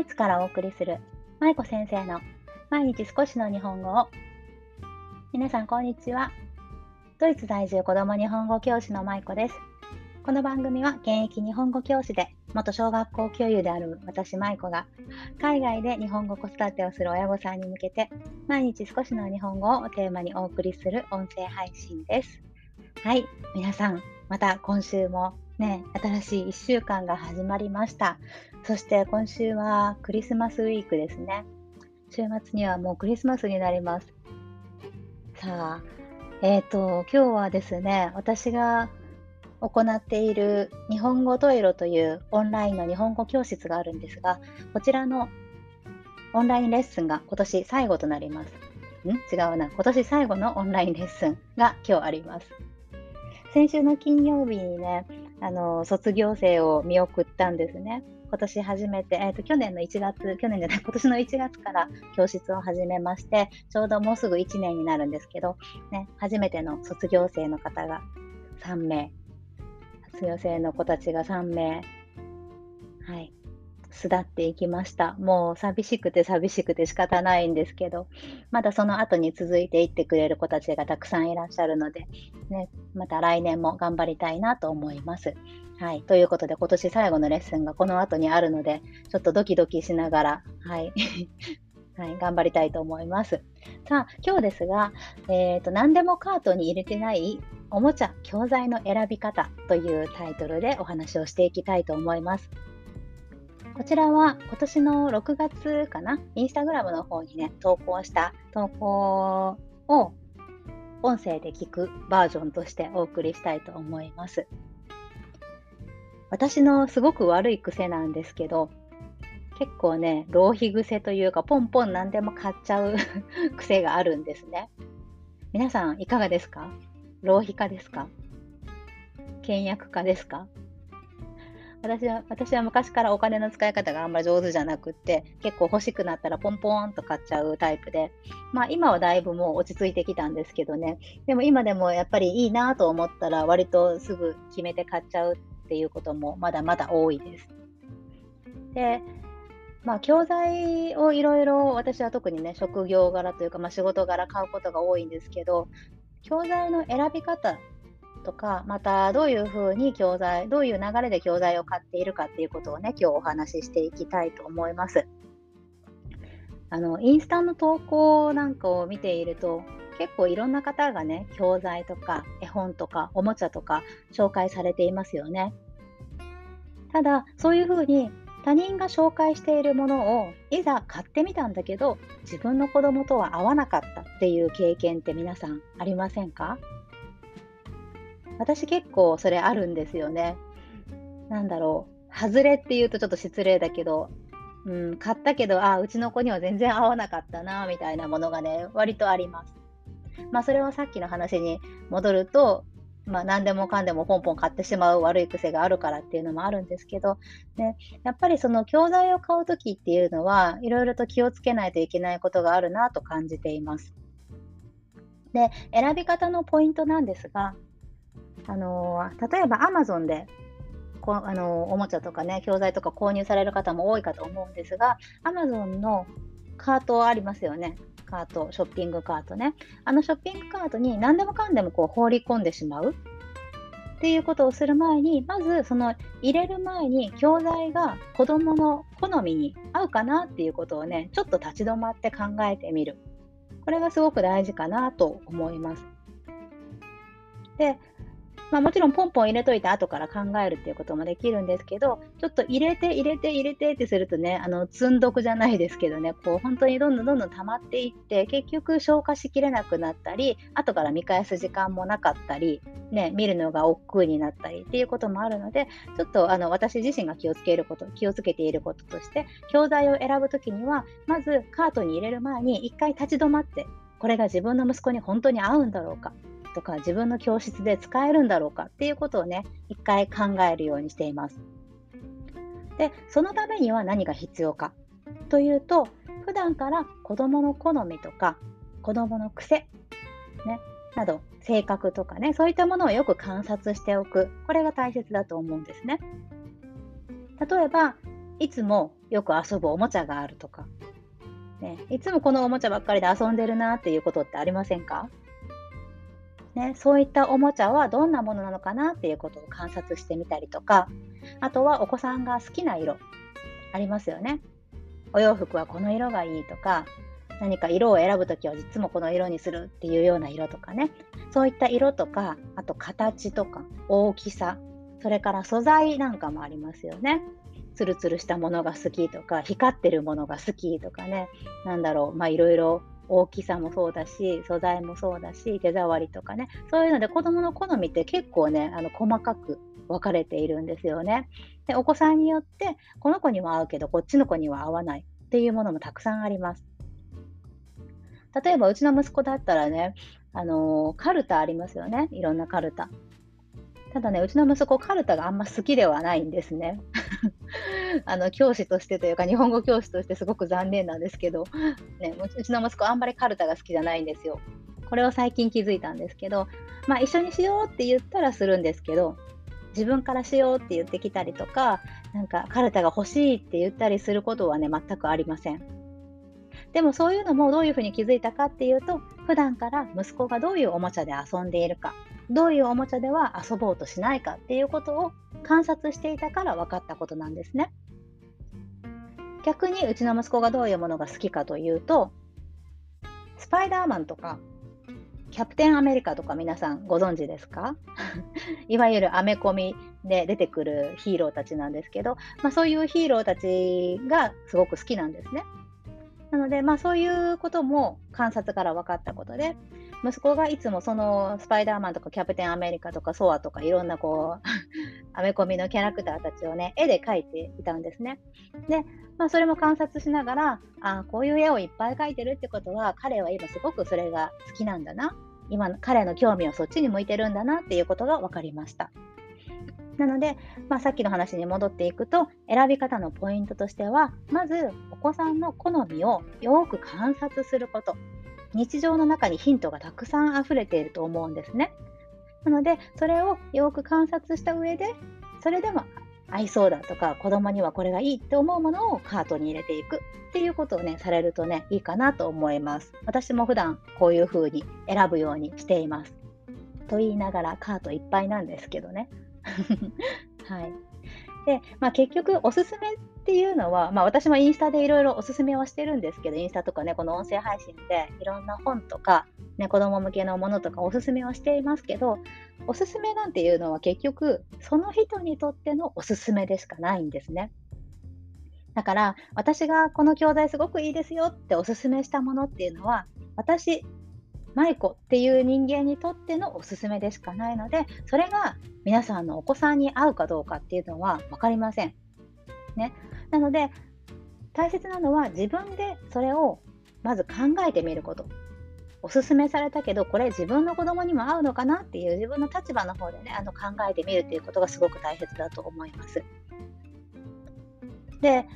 イツからお送りする舞子先生の毎日少しの日本語を。皆さんこんにちは。ドイツ在住子供日本語教師の舞子です。この番組は現役日本語教師で元小学校教諭である私舞子が海外で日本語子育てをする親御さんに向けて毎日少しの日本語をテーマにお送りする音声配信です。はい皆さんまた今週もね、新しい1週間が始まりました。そして今週はクリスマスウィークですね。週末にはもうクリスマスになります。さあ、えっ、ー、と、今日はですね、私が行っている日本語トイロというオンラインの日本語教室があるんですが、こちらのオンラインレッスンが今年最後となります。ん？違うな。今年最後のオンラインレッスンが今日あります。先週の金曜日にね、あの卒業生を見送ったんですね。今年初めて、えーと、去年の1月、去年じゃない、今年の1月から教室を始めまして、ちょうどもうすぐ1年になるんですけど、ね、初めての卒業生の方が3名、卒業生の子たちが3名、はい、巣立っていきました。もう寂しくて寂しくて仕方ないんですけど、まだその後に続いていってくれる子たちがたくさんいらっしゃるので、ね、また来年も頑張りたいなと思います。はい。ということで、今年最後のレッスンがこの後にあるので、ちょっとドキドキしながら、はい。はい、頑張りたいと思います。さあ、今日ですが、えーと、何でもカートに入れてないおもちゃ、教材の選び方というタイトルでお話をしていきたいと思います。こちらは今年の6月かな、インスタグラムの方にね、投稿した投稿を音声で聞くバージョンとしてお送りしたいと思います。私のすごく悪い癖なんですけど、結構ね、浪費癖というか、ポンポン何でも買っちゃう 癖があるんですね。皆さんいかがですか？浪費家ですか？倹約家ですか？私は私は昔からお金の使い方があんまり上手じゃなくって結構欲しくなったらポンポンと買っちゃうタイプでまあ今はだいぶもう落ち着いてきたんですけどね。でも今でもやっぱりいいなと思ったら割とすぐ決めて買っちゃうっていうこともまだまだ多いです。でまあ、教材をいろいろ私は特にね職業柄というか、まあ、仕事柄買うことが多いんですけど教材の選び方とか、またどういうふうに教材、どういう流れで教材を買っているかっていうことをね、今日お話ししていきたいと思います。あの、インスタの投稿なんかを見ていると、結構いろんな方がね、教材とか絵本とかおもちゃとか紹介されていますよね。ただ、そういうふうに他人が紹介しているものをいざ買ってみたんだけど自分の子供とは合わなかったっていう経験って皆さんありませんか？私結構それあるんですよね。なんだろう。外れって言うとちょっと失礼だけど、うん、買ったけど、あうちの子には全然合わなかったな、みたいなものがね、割とあります。まあ、それはさっきの話に戻ると、まあ、何でもかんでもポンポン買ってしまう悪い癖があるからっていうのもあるんですけど、ね、やっぱりその教材を買うときっていうのは、いろいろと気をつけないといけないことがあるなと感じています。で、選び方のポイントなんですが、あの例えば Amazon でこあのおもちゃとかね教材とか購入される方も多いかと思うんですが Amazon のカートありますよねカートショッピングカートね。あのショッピングカートに何でもかんでもこう放り込んでしまう。っていうことをする前にまずその入れる前に教材が子供の好みに合うかなっていうことをねちょっと立ち止まって考えてみる。これがすごく大事かなと思います。でまあ、もちろんポンポン入れといて後から考えるっていうこともできるんですけど、ちょっと入れて入れて入れてってするとね、あの積んどくじゃないですけどね、こう本当にどんどんどんどん溜まっていって、結局消化しきれなくなったり、後から見返す時間もなかったり、ね、見るのが億劫になったりっていうこともあるので、ちょっとあの私自身が気をつけること、気をつけていることとして、教材を選ぶときには、まずカートに入れる前に一回立ち止まって、これが自分の息子に本当に合うんだろうかとか自分の教室で使えるんだろうかっていうことをね一回考えるようにしています。でそのためには何が必要かというと普段から子どもの好みとか子どもの癖、ね、など性格とかねそういったものをよく観察しておくこれが大切だと思うんですね。例えばいつもよく遊ぶおもちゃがあるとか、ね、いつもこのおもちゃばっかりで遊んでるなっていうことってありませんか？ね、そういったおもちゃはどんなものなのかなっていうことを観察してみたりとかあとはお子さんが好きな色ありますよね。お洋服はこの色がいいとか何か色を選ぶときはいつもこの色にするっていうような色とかね。そういった色とかあと形とか大きさそれから素材なんかもありますよね。ツルツルしたものが好きとか光ってるものが好きとかね。なんだろうまあいろいろ大きさもそうだし素材もそうだし手触りとかねそういうので子どもの好みって結構ねあの細かく分かれているんですよね。でお子さんによってこの子には合うけどこっちの子には合わないっていうものもたくさんあります。例えばうちの息子だったらね、あのー、カルタありますよね。いろんなカルタ。ただね、うちの息子、カルタがあんま好きではないんですね。あの教師としてというか、日本語教師としてすごく残念なんですけど、ね、うちの息子、あんまりカルタが好きじゃないんですよ。これを最近気づいたんですけど、まあ、一緒にしようって言ったらするんですけど、自分からしようって言ってきたりとか、なんかカルタが欲しいって言ったりすることはね、全くありません。でもそういうのもどういうふうに気づいたかっていうと、普段から息子がどういうおもちゃで遊んでいるか、どういうおもちゃでは遊ぼうとしないかっていうことを観察していたから分かったことなんですね。逆にうちの息子がどういうものが好きかというと、スパイダーマンとかキャプテンアメリカとか皆さんご存知ですか？いわゆるアメコミで出てくるヒーローたちなんですけど、まあ、そういうヒーローたちがすごく好きなんですね。なので、まあ、そういうことも観察から分かったことで、息子がいつもそのスパイダーマンとかキャプテンアメリカとかソアとかいろんなこうアメコミのキャラクターたちをね絵で描いていたんですね。で、まあ、それも観察しながらあこういう絵をいっぱい描いてるってことは彼は今すごくそれが好きなんだな今彼の興味はそっちに向いてるんだなっていうことが分かりました。なので、まあ、さっきの話に戻っていくと選び方のポイントとしてはまずお子さんの好みをよく観察すること日常の中にヒントがたくさん溢れていると思うんですね。なのでそれをよく観察した上でそれでも合いそうだとか子供にはこれがいいって思うものをカートに入れていくっていうことをねされるとねいいかなと思います。私も普段こういう風に選ぶようにしています。と言いながらカートいっぱいなんですけどね。はい。で、まあ、結局、おすすめっていうのは、まあ、私もインスタでいろいろおすすめはしてるんですけど、インスタとかね、この音声配信でいろんな本とか、ね、子供向けのものとかおすすめはしていますけど、おすすめなんていうのは結局、その人にとってのおすすめでしかないんですね。だから、私がこの教材すごくいいですよっておすすめしたものっていうのは、私舞子っていう人間にとってのおすすめでしかないので、それが皆さんのお子さんに合うかどうかっていうのは分かりません。ね、なので、大切なのは自分でそれをまず考えてみること。おすすめされたけど、これ自分の子供にも合うのかな？っていう自分の立場の方でね、あの考えてみるっていうことがすごく大切だと思います。で、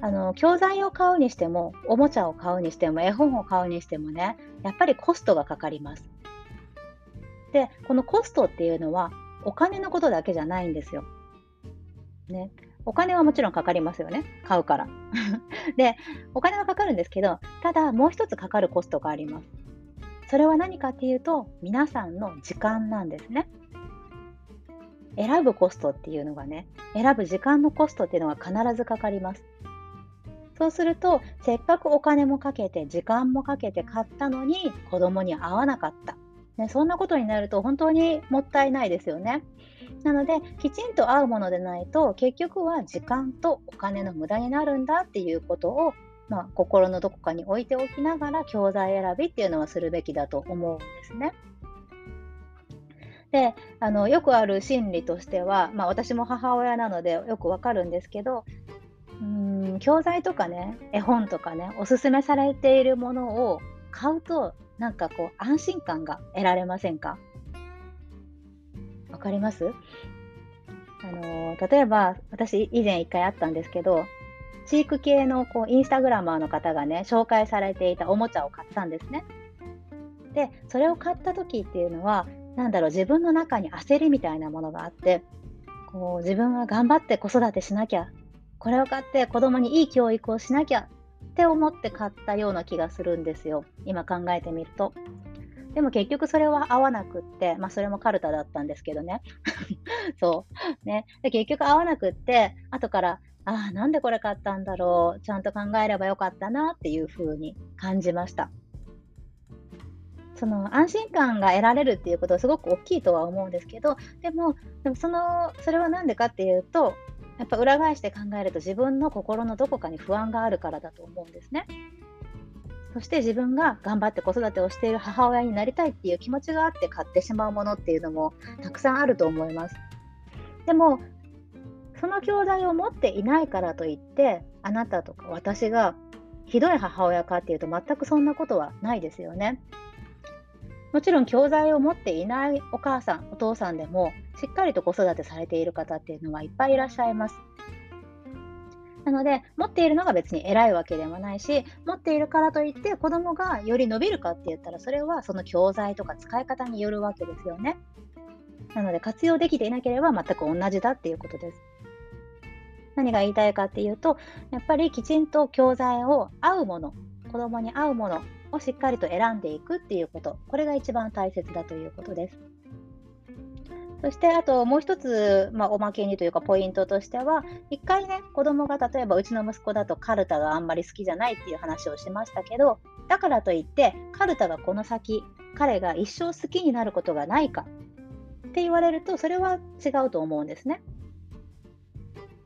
あの教材を買うにしてもおもちゃを買うにしても絵本を買うにしてもねやっぱりコストがかかります。でこのコストっていうのはお金のことだけじゃないんですよ。ね、お金はもちろんかかりますよね買うから。でお金はかかるんですけどただもう一つかかるコストがあります。それは何かっていうと皆さんの時間なんですね。選ぶコストっていうのがね選ぶ時間のコストっていうのが必ずかかります。そうすると、せっかくお金もかけて、時間もかけて買ったのに、子供に合わなかった。ね、そんなことになると本当にもったいないですよね。なので、きちんと合うものでないと、結局は時間とお金の無駄になるんだっていうことを、まあ、心のどこかに置いておきながら、教材選びっていうのはするべきだと思うんですね。であのよくある心理としては、まあ、私も母親なのでよくわかるんですけどうん教材とかね絵本とかねおすすめされているものを買うとなんかこう安心感が得られませんか？かります？あの例えば私以前一回あったんですけどチーク系のこうインスタグラマーの方がね紹介されていたおもちゃを買ったんですね。でそれを買った時っていうのは何だろう自分の中に焦りみたいなものがあってこう自分は頑張って子育てしなきゃこれを買って子供にいい教育をしなきゃって思って買ったような気がするんですよ。今考えてみると。でも結局それは合わなくって、まあそれもカルタだったんですけどね。そう。ね。で結局合わなくって、後から、ああ、なんでこれ買ったんだろう。ちゃんと考えればよかったなっていうふうに感じました。その安心感が得られるっていうことはすごく大きいとは思うんですけど、でも、でもその、それは何でかっていうと、やっぱ裏返して考えると自分の心のどこかに不安があるからだと思うんですね。そして自分が頑張って子育てをしている母親になりたいっていう気持ちがあって買ってしまうものっていうのもたくさんあると思います。でもその教材を持っていないからといってあなたとか私がひどい母親かっていうと全くそんなことはないですよね。もちろん教材を持っていないお母さんお父さんでもしっかりと子育てされている方っていうのはいっぱいいらっしゃいます。なので、持っているのが別に偉いわけでもないし、持っているからといって子供がより伸びるかって言ったら、それはその教材とか使い方によるわけですよね。なので、活用できていなければ全く同じだっていうことです。何が言いたいかっていうと、やっぱりきちんと教材を合うもの、子供に合うものをしっかりと選んでいくっていうこと、これが一番大切だということです。そしてあともう一つ、まあ、おまけにというかポイントとしては、一回ね、子供が例えばうちの息子だとカルタがあんまり好きじゃないっていう話をしましたけど、だからといって、カルタがこの先、彼が一生好きになることがないかって言われると、それは違うと思うんですね。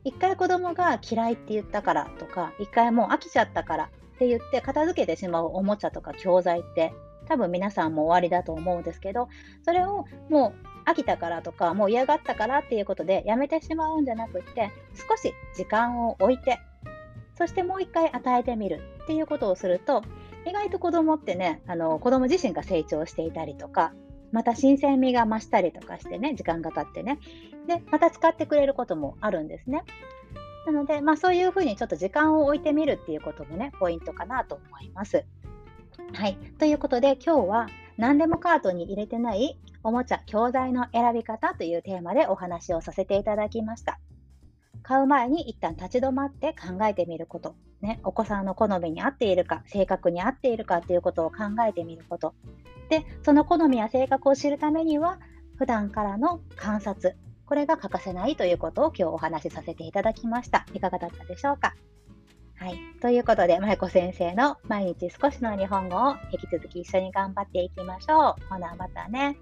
一回子供が嫌いって言ったからとか、一回もう飽きちゃったからって言って片付けてしまうおもちゃとか教材って多分皆さんも終わりだと思うんですけど、それをもう飽きたからとか、もう嫌がったからっていうことでやめてしまうんじゃなくって、少し時間を置いて、そしてもう一回与えてみるっていうことをすると、意外と子供ってね、あの子供自身が成長していたりとか、また新鮮味が増したりとかしてね、時間が経ってね。で、また使ってくれることもあるんですね。なので、まあそういうふうにちょっと時間を置いてみるっていうこともね、ポイントかなと思います。はい。ということで、今日は何でもカートに入れてないおもちゃ、教材の選び方というテーマでお話をさせていただきました。買う前に一旦立ち止まって考えてみること、ね、お子さんの好みに合っているか、性格に合っているかということを考えてみること。で、その好みや性格を知るためには、普段からの観察、これが欠かせないということを今日お話しさせていただきました。いかがだったでしょうか？はい。ということで、まゆこ先生の毎日少しの日本語を引き続き一緒に頑張っていきましょう。ほな、またね。